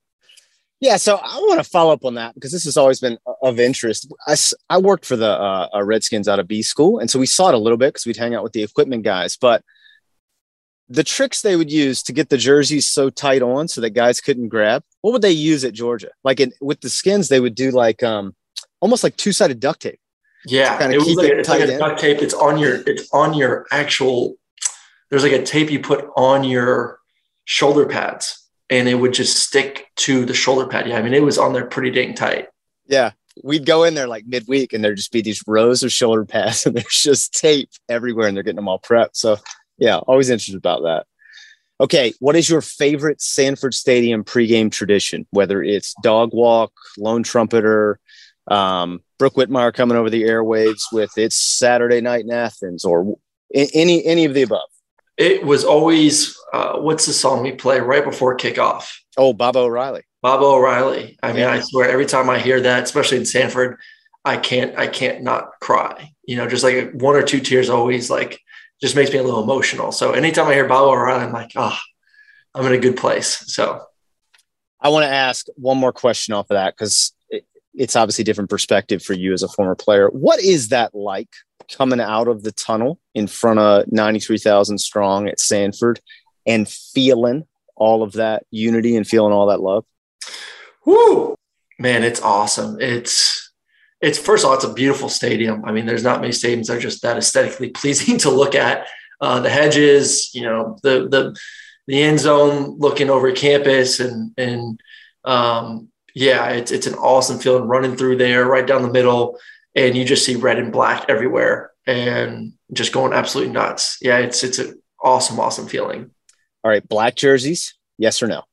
Speaker 3: Yeah, so I want to follow up on that because this has always been of interest. I worked for the uh, uh, Redskins out of B school, and so we saw it a little bit because we'd hang out with the equipment guys. But the tricks they would use to get the jerseys so tight on so that guys couldn't grab, what would they use at Georgia? Like in, with the skins, they would do like um, almost like two sided duct tape.
Speaker 4: Yeah,
Speaker 3: kinda
Speaker 4: it was like,
Speaker 3: it
Speaker 4: it's like a
Speaker 3: in.
Speaker 4: duct tape. It's on your it's on your actual. There's like a tape you put on your shoulder pads, and it would just stick to the shoulder pad. Yeah, I mean it was on there pretty dang tight.
Speaker 3: Yeah, we'd go in there like midweek, and there'd just be these rows of shoulder pads, [laughs] and there's just tape everywhere, and they're getting them all prepped. So, yeah, always interested about that. Okay, what is your favorite Sanford Stadium pregame tradition? Whether it's dog walk, lone trumpeter, um, Brooke Whitmire coming over the airwaves with it's Saturday night in Athens, or any any of the above.
Speaker 4: It was always uh, what's the song we play right before kickoff?
Speaker 3: Oh, Baba O'Riley.
Speaker 4: Baba O'Riley. I mean, yeah. I swear every time I hear that, especially in Sanford, I can't I can't not cry. You know, just like one or two tears always like just makes me a little emotional. So anytime I hear Baba O'Riley, I'm like, oh, I'm in a good place. So
Speaker 3: I want to ask one more question off of that because it, it's obviously different perspective for you as a former player. What is that like coming out of the tunnel in front of 93,000 strong at Sanford and feeling all of that unity and feeling all that love?
Speaker 4: Whoo, man, it's awesome. It's, it's first of all, it's a beautiful stadium. I mean, there's not many stadiums that are just that aesthetically [laughs] pleasing to look at. Uh, the hedges, you know, the, the, the end zone looking over campus and, and, um, yeah, it's, it's an awesome feeling running through there right down the middle and you just see red and black everywhere and just going absolutely nuts. Yeah, it's it's an awesome, awesome feeling.
Speaker 3: All right, black jerseys, yes or no?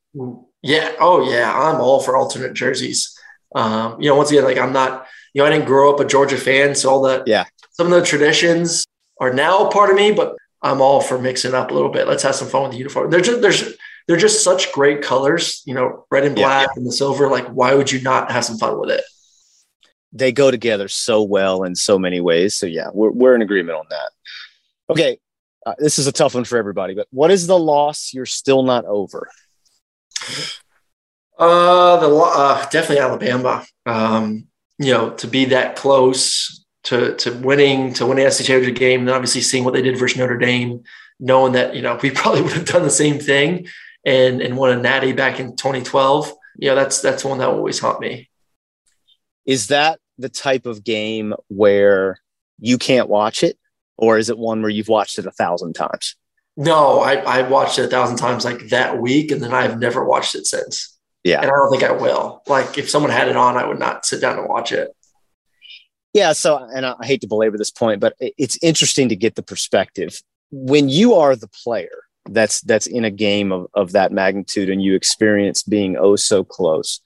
Speaker 4: Yeah. Oh yeah, I'm all for alternate jerseys. Um, you know, once again, like I'm not, you know, I didn't grow up a Georgia fan, so all the
Speaker 3: yeah,
Speaker 4: some of the traditions are now part of me, but I'm all for mixing up a little bit. Let's have some fun with the uniform. They're just there's they're just such great colors, you know, red and black yeah, yeah. and the silver. Like, why would you not have some fun with it?
Speaker 3: They go together so well in so many ways. So yeah, we're we're in agreement on that. Okay, uh, this is a tough one for everybody, but what is the loss you're still not over?
Speaker 4: Uh, the uh, definitely Alabama. Um, you know, to be that close to to winning to winning the SEC championship game, and obviously seeing what they did versus Notre Dame, knowing that you know we [laughs] probably would have done the same thing and and won a Natty back in 2012. You know, that's that's one that always haunt me.
Speaker 3: Is that the type of game where you can't watch it, or is it one where you've watched it a thousand times?
Speaker 4: No, I, I watched it a thousand times like that week, and then I've never watched it since.
Speaker 3: Yeah.
Speaker 4: And I don't think I will. Like if someone had it on, I would not sit down and watch it.
Speaker 3: Yeah. So, and I hate to belabor this point, but it's interesting to get the perspective. When you are the player that's that's in a game of, of that magnitude and you experience being oh so close,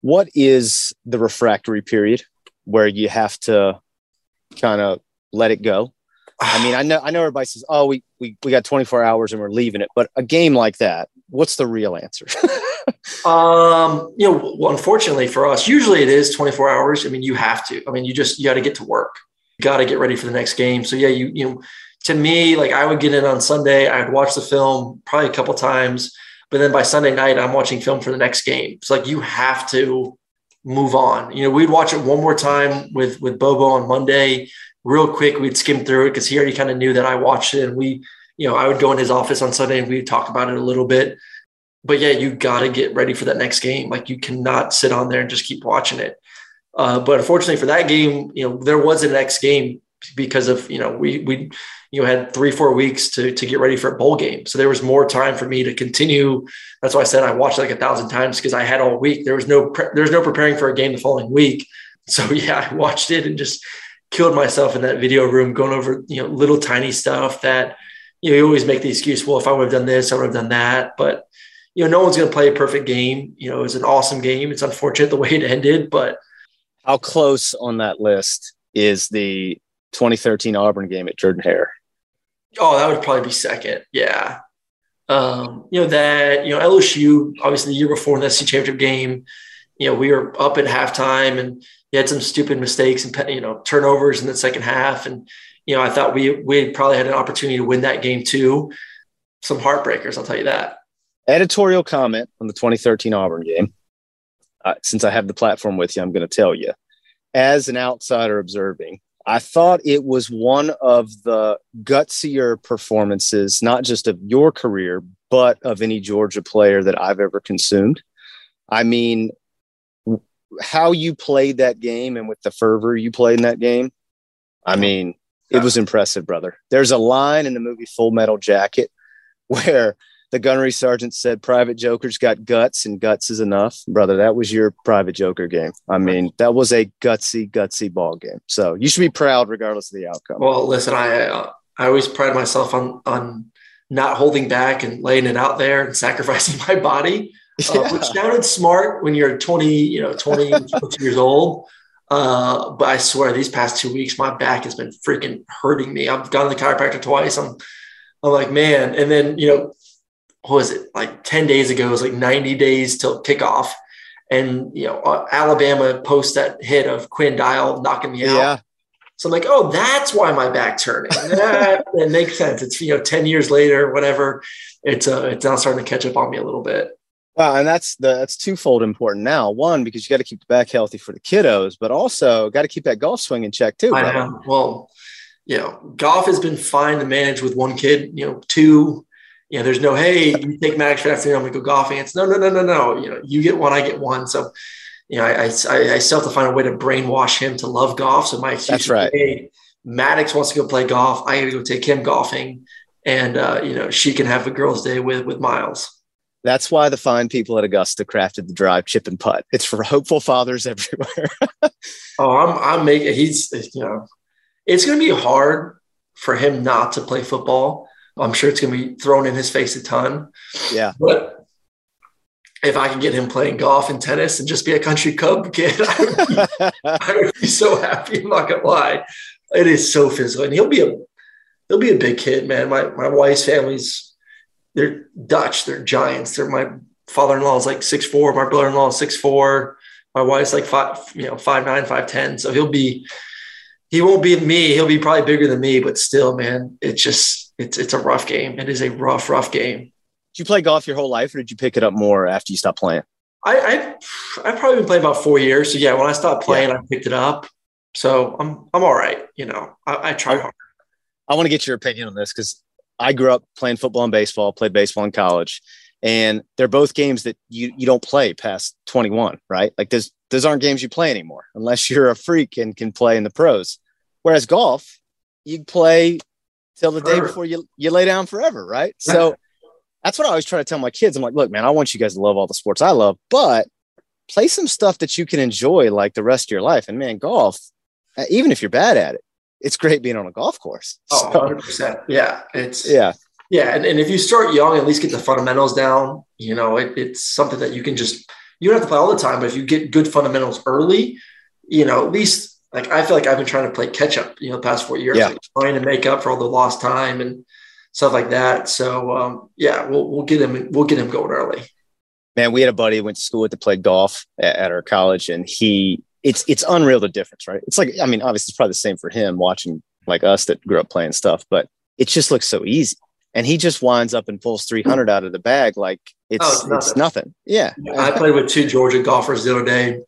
Speaker 3: what is the refractory period where you have to kind of let it go? I mean, I know I know everybody says, "Oh, we we we got 24 hours and we're leaving it," but a game like that, what's the real answer? [laughs]
Speaker 4: um, you know, well, unfortunately for us, usually it is 24 hours. I mean, you have to. I mean, you just you got to get to work. You got to get ready for the next game. So yeah, you you know, to me, like I would get in on Sunday, I'd watch the film probably a couple times, but then by Sunday night, I'm watching film for the next game. It's like you have to move on. You know, we'd watch it one more time with with Bobo on Monday, real quick. We'd skim through it because he already kind of knew that I watched it, and we, you know, I would go in his office on Sunday and we'd talk about it a little bit. But yeah, you got to get ready for that next game. Like you cannot sit on there and just keep watching it. Uh, but unfortunately for that game, you know, there was a next game because of you know we we you know had three four weeks to to get ready for a bowl game. So there was more time for me to continue. That's why i said i watched like a thousand times because i had all week. There was no pre- there was no preparing for a game the following week. So [laughs] yeah i watched it and just killed myself in that video room going over you know little tiny stuff that you know you always make the excuse well if i would have done this i would have done that. But you know no one's going to play a perfect game. You know it was an awesome game. It's unfortunate the way it ended but
Speaker 3: how close on that list is the 2013 Auburn game at Jordan Hare?
Speaker 4: Oh, that would probably be second. Yeah. Um, you know, that, you know, LSU, obviously the year before in the SEC championship game, you know, we were up at halftime and you had some stupid mistakes and, you know, turnovers in the second half. And, you know, I thought we, we probably had an opportunity to win that game too. Some heartbreakers, I'll tell you that.
Speaker 3: Editorial comment on the 2013 Auburn game. Uh, since I have the platform with you, I'm going to tell you. As an outsider observing, I thought it was one of the gutsier performances, not just of your career, but of any Georgia player that I've ever consumed. I mean, how you played that game and with the fervor you played in that game, I mean, it was impressive, brother. There's a line in the movie Full Metal Jacket [laughs] where the gunnery sergeant said private joker's got guts and guts is enough brother that was your private joker game i mean that was a gutsy gutsy ball game so you should be proud regardless of the outcome
Speaker 4: well listen i uh, i always pride myself on on not holding back and laying it out there and [laughs] sacrificing my body uh, [laughs] yeah. which sounded smart when you're 20 you know 20 [laughs] 22 years old uh, but I swear these past two weeks, my back has been freaking hurting me. I've gone to the chiropractor twice. I'm I'm like, man. And then, you know, what was it like 10 days ago? It was like 90 days till kickoff. And, you know, uh, Alabama posts that hit of Quinn Dial knocking me out.
Speaker 3: Yeah.
Speaker 4: So I'm like, oh, that's why my back turning. [laughs] that, that makes sense. It's, you know, 10 years later, whatever. It's, uh, it's now starting to catch up on me a little bit.
Speaker 3: Well, and that's the that's twofold important now. One, because you got to keep the back healthy for the kiddos, but also got to keep that golf swing in check too.
Speaker 4: I know. Well, you know, golf has been fine to manage with one kid. You know, two. Know, there's no hey, you take Max for afternoon. I'm gonna go golfing. It's no, no, no, no, no. You know, you get one, I get one. So, you know, I I, I still have to find a way to brainwash him to love golf. So my excuse
Speaker 3: that's right.
Speaker 4: Hey, Maddox wants to go play golf. I got to go take him golfing, and uh, you know, she can have a girls' day with with Miles.
Speaker 3: That's why the fine people at Augusta crafted the drive, chip, and putt. It's for hopeful fathers [laughs] everywhere.
Speaker 4: oh, I'm I'm making he's you know, it's going to be hard for him not to play football. I'm sure it's going to be thrown in his face a ton.
Speaker 3: Yeah,
Speaker 4: but if I can get him playing golf and tennis and just be a country cub kid, [laughs] I would be, I would be so happy. I'm not gonna lie, it is so physical, and he'll be a he'll be a big kid, man. My my wife's family's they're Dutch, they're giants. They're my father-in-law is like six four, my brother-in-law is six four, my wife's like five, you know, five nine, five ten. So he'll be he won't be me, he'll be probably bigger than me, but still, man, it's just it's it's a rough game. It is a rough, rough game.
Speaker 3: Did you play golf your whole life or did you pick it up more after you stopped playing?
Speaker 4: I I I've probably been playing about four years. So yeah, when I stopped playing, yeah. I picked it up. So I'm I'm all right. You know, I, I try hard.
Speaker 3: I want to get your opinion on this because I grew up playing football and baseball, played baseball in college, and they're both games that you you don't play past 21, right? Like those those aren't games you play anymore unless you're a freak and can play in the pros. Whereas golf, you play till the day before you you lay down forever, right? So that's what I always try to tell my kids. I'm like, look, man, I want you guys to love all the sports I love, but play some stuff that you can enjoy like the rest of your life. And man, golf, uh, even if you're bad at it, it's great being on a golf course.
Speaker 4: Oh, 100%. Yeah. It's,
Speaker 3: yeah.
Speaker 4: Yeah. And, and if you start young, at least get the fundamentals down, you know, it, it's something that you can just, you don't have to play all the time, but if you get good fundamentals early, you know, at least like I feel like I've been trying to play catch up, you know, the past four years,
Speaker 3: yeah.
Speaker 4: like trying to make up for all the lost time and stuff like that. So, um, yeah, we'll, we'll get him, we'll get him going early.
Speaker 3: Man, we had a buddy who went to school with to play golf at, at our college and he, it's it's unreal the difference, right? It's like I mean, obviously it's probably the same for him watching like us that grew up playing stuff, but it just looks so easy. And he just winds up and pulls 300 out of the bag like it's oh, it's, nothing. it's nothing. Yeah.
Speaker 4: I played with two Georgia golfers the other day.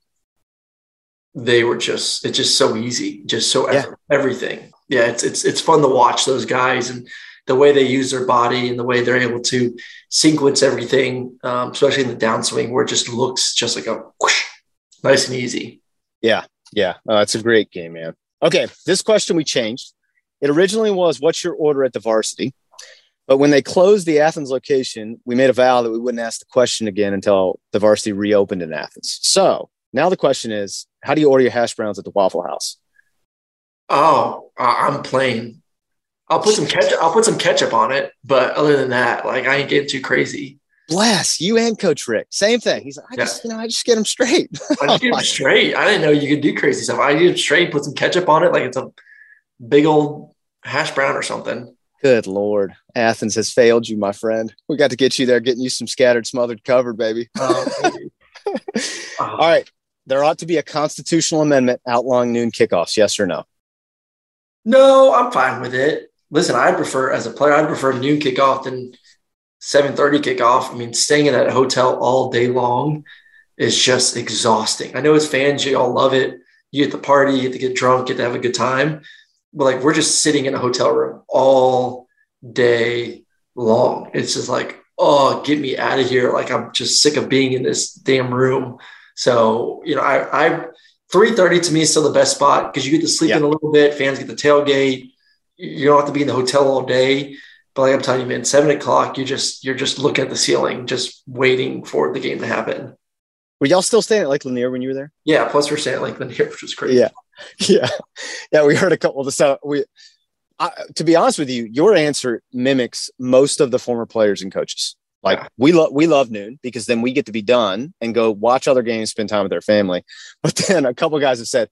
Speaker 4: They were just it's just so easy, just so yeah. everything. Yeah, it's it's it's fun to watch those guys and the way they use their body and the way they're able to sequence everything, um, especially in the downswing, where it just looks just like a whoosh, nice and easy.
Speaker 3: Yeah, yeah, uh, it's a great game, man. Okay, this question we changed. It originally was, "What's your order at the varsity?" But when they closed the Athens location, we made a vow that we wouldn't ask the question again until the varsity reopened in Athens. So now the question is, how do you order your hash browns at the Waffle House?
Speaker 4: Oh, I'm plain. I'll put some ketchup. I'll put some ketchup on it, but other than that, like I ain't getting too crazy
Speaker 3: bless you and Coach Richt. Same thing. He's like, I yeah. just, you know, I just get them straight. [laughs]
Speaker 4: I just get him [laughs] straight. I didn't know you could do crazy stuff. I him straight, put some ketchup on it, like it's a big old hash brown or something.
Speaker 3: Good Lord. Athens has failed you, my friend. We got to get you there, getting you some scattered, smothered, covered, baby. Oh, [laughs] baby. All right. There ought to be a constitutional amendment outlawing noon kickoffs. Yes or no?
Speaker 4: No, I'm fine with it. Listen, I prefer, as a player, I prefer noon kickoff than 7:30 kickoff. I mean, staying in that hotel all day long is just exhausting. I know as fans, you all love it. You get the party, you get to get drunk, get to have a good time. But like we're just sitting in a hotel room all day long. It's just like, oh, get me out of here. Like I'm just sick of being in this damn room. So, you know, I I 3:30 to me is still the best spot because you get to sleep in a little bit, fans get the tailgate. You don't have to be in the hotel all day. But like I'm telling you, man, seven o'clock, you just you're just looking at the ceiling, just waiting for the game to happen.
Speaker 3: Were y'all still staying at Lake Lanier when you were there?
Speaker 4: Yeah. Plus, we're staying at Lake Lanier, [laughs] which was crazy.
Speaker 3: Yeah, [laughs] yeah, yeah. We heard a couple of the stuff. We, I, to be honest with you, your answer mimics most of the former players and coaches. Like yeah. we love we love noon because then we get to be done and go watch other games, spend time with their family. [laughs] But then a couple guys have said,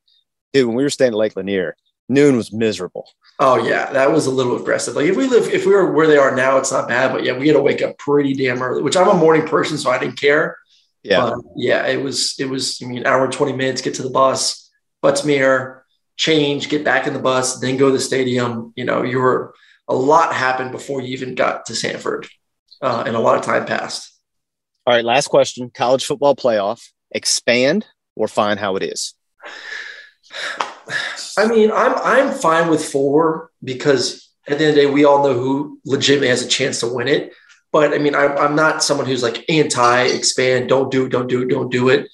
Speaker 3: "Dude, when we were staying at Lake Lanier, noon was miserable.
Speaker 4: Oh yeah, that was a little aggressive. Like if we live, if we were where they are now, it's not bad. But yeah, we had to wake up pretty damn early. Which I'm a morning person, so I didn't care.
Speaker 3: Yeah,
Speaker 4: but yeah, it was it was. I mean, hour and twenty minutes get to the bus, Butts-Mehre, change, get back in the bus, then go to the stadium. You know, you were a lot happened before you even got to Sanford, uh, and a lot of time passed.
Speaker 3: All right, last question: college football playoff expand or find how it is.
Speaker 4: I mean, I'm I'm fine with four because at the end of the day, we all know who legitimately has a chance to win it. But I mean, I'm, I'm not someone who's like anti expand, don't do it, don't do it, don't do it.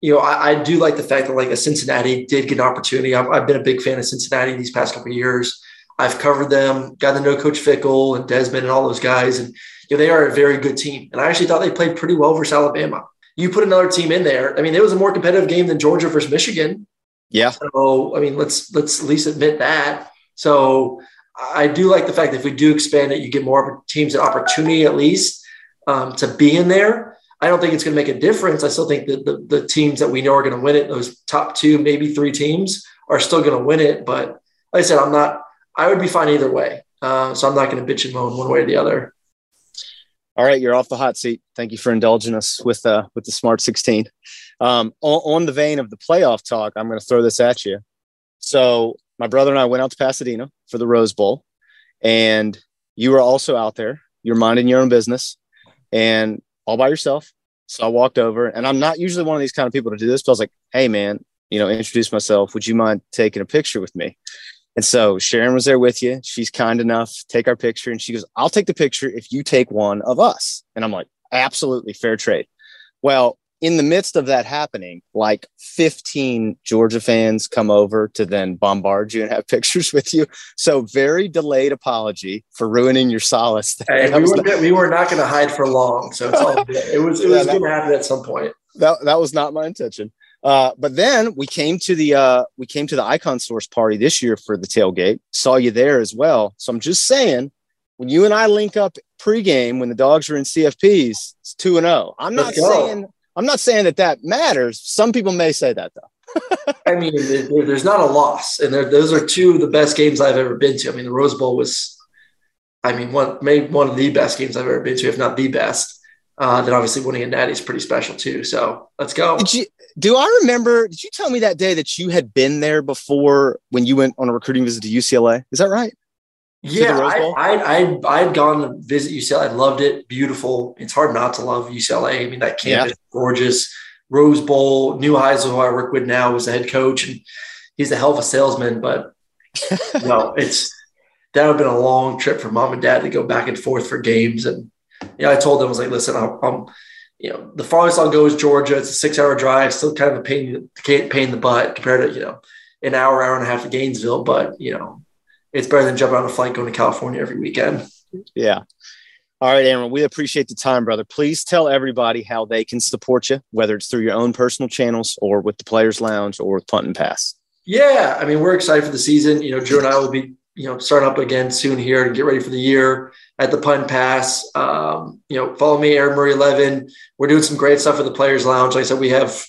Speaker 4: You know, I, I do like the fact that like a Cincinnati did get an opportunity. I've, I've been a big fan of Cincinnati these past couple years. I've covered them, got to know Coach Fickell and Desmond and all those guys, and you know, they are a very good team. And I actually thought they played pretty well versus Alabama. You put another team in there. I mean, it was a more competitive game than Georgia versus Michigan.
Speaker 3: Yeah.
Speaker 4: So I mean, let's let's at least admit that. So I do like the fact that if we do expand it, you get more teams an opportunity at least um, to be in there. I don't think it's going to make a difference. I still think that the, the teams that we know are going to win it, those top two, maybe three teams, are still going to win it. But like I said, I'm not. I would be fine either way. Uh, so I'm not going to bitch and moan one way or the other.
Speaker 3: All right, you're off the hot seat. Thank you for indulging us with uh, with the Smart 16. Um, on, on the vein of the playoff talk, I'm going to throw this at you. So my brother and I went out to Pasadena for the Rose Bowl, and you were also out there. You're minding your own business, and all by yourself. So I walked over, and I'm not usually one of these kind of people to do this, but I was like, "Hey, man, you know, introduce myself. Would you mind taking a picture with me?" And so Sharon was there with you. She's kind enough to take our picture, and she goes, "I'll take the picture if you take one of us." And I'm like, "Absolutely, fair trade." Well, in the midst of that happening, like 15 Georgia fans come over to then bombard you and have [laughs] pictures with you. So very delayed apology for ruining your solace.
Speaker 4: Hey, we, were, not, we, were, not going to hide for long. So it's all. [laughs] It was, it was yeah, going to happen at some point.
Speaker 3: That, that was not my intention. Uh, but then we came to the uh, we came to the Icon Source party this year for the tailgate. Saw you there as well. So I'm just saying, when you and I link up pregame when the dogs are in CFPs, it's two and zero. Oh. I'm not saying I'm not saying that that matters. Some people may say that though. [laughs]
Speaker 4: I mean, there's not a loss, and those are two of the best games I've ever been to. I mean, the Rose Bowl was, I mean, one maybe one of the best games I've ever been to, if not the best. Uh, then obviously winning a Natty is pretty special too. So let's go.
Speaker 3: Did you, do I remember? Did you tell me that day that you had been there before when you went on a recruiting visit to UCLA? Is that right?
Speaker 4: Yeah, I, I, I, I'd gone to visit UCLA. I loved it. Beautiful. It's hard not to love UCLA. I mean, that campus, yeah. gorgeous. Rose Bowl. Neuheisel, who I work with now, was the head coach, and he's a hell of a salesman. But [laughs] no, it's that would have been a long trip for mom and dad to go back and forth for games. And yeah, I told them I was like, listen, I'm, I'm you know, the farthest I'll go is Georgia. It's a six-hour drive, still kind of a pain, pain in the butt compared to you know an hour, hour and a half to Gainesville. But you know, it's better than jumping on a flight going to California every weekend.
Speaker 3: Yeah. All right, Aaron, we appreciate the time, brother. Please tell everybody how they can support you, whether it's through your own personal channels or with the Players Lounge or with Punt and Pass.
Speaker 4: Yeah, I mean, we're excited for the season. You know, Drew and I will be, you know, starting up again soon here and get ready for the year at the and Pass. Um, you know, follow me, Aaron Murray 11. We're doing some great stuff for the Players Lounge. Like I said, we have,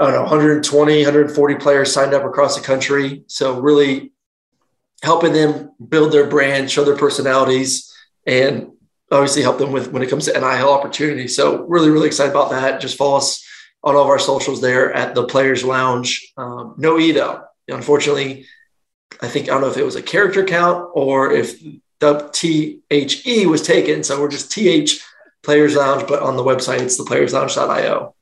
Speaker 4: I don't know, 120, 140 players signed up across the country. So really helping them build their brand, show their personalities, and obviously help them with when it comes to NIL opportunities. So really, really excited about that. Just follow us on all of our socials there at the Players Lounge. Um, no E though. Unfortunately, I think I don't know if it was a character count or if the was taken. So we're just TH Players Lounge, but on the website it's the playerslounge.io.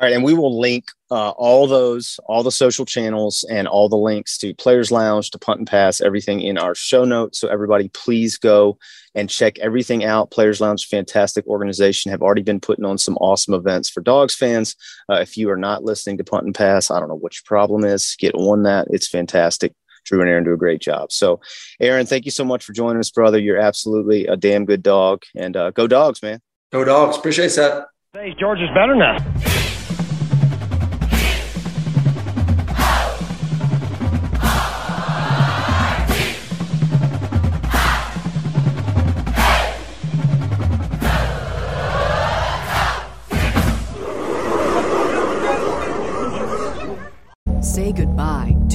Speaker 3: All right, and we will link uh, all those, all the social channels, and all the links to Players Lounge, to Punt and Pass, everything in our show notes. So everybody, please go and check everything out. Players Lounge, fantastic organization, have already been putting on some awesome events for Dogs fans. Uh, if you are not listening to Punt and Pass, I don't know what your problem is. Get on that; it's fantastic. Drew and Aaron do a great job. So, Aaron, thank you so much for joining us, brother. You're absolutely a damn good dog, and uh, go Dogs, man.
Speaker 4: Go Dogs. Appreciate that.
Speaker 1: Hey, George is better now.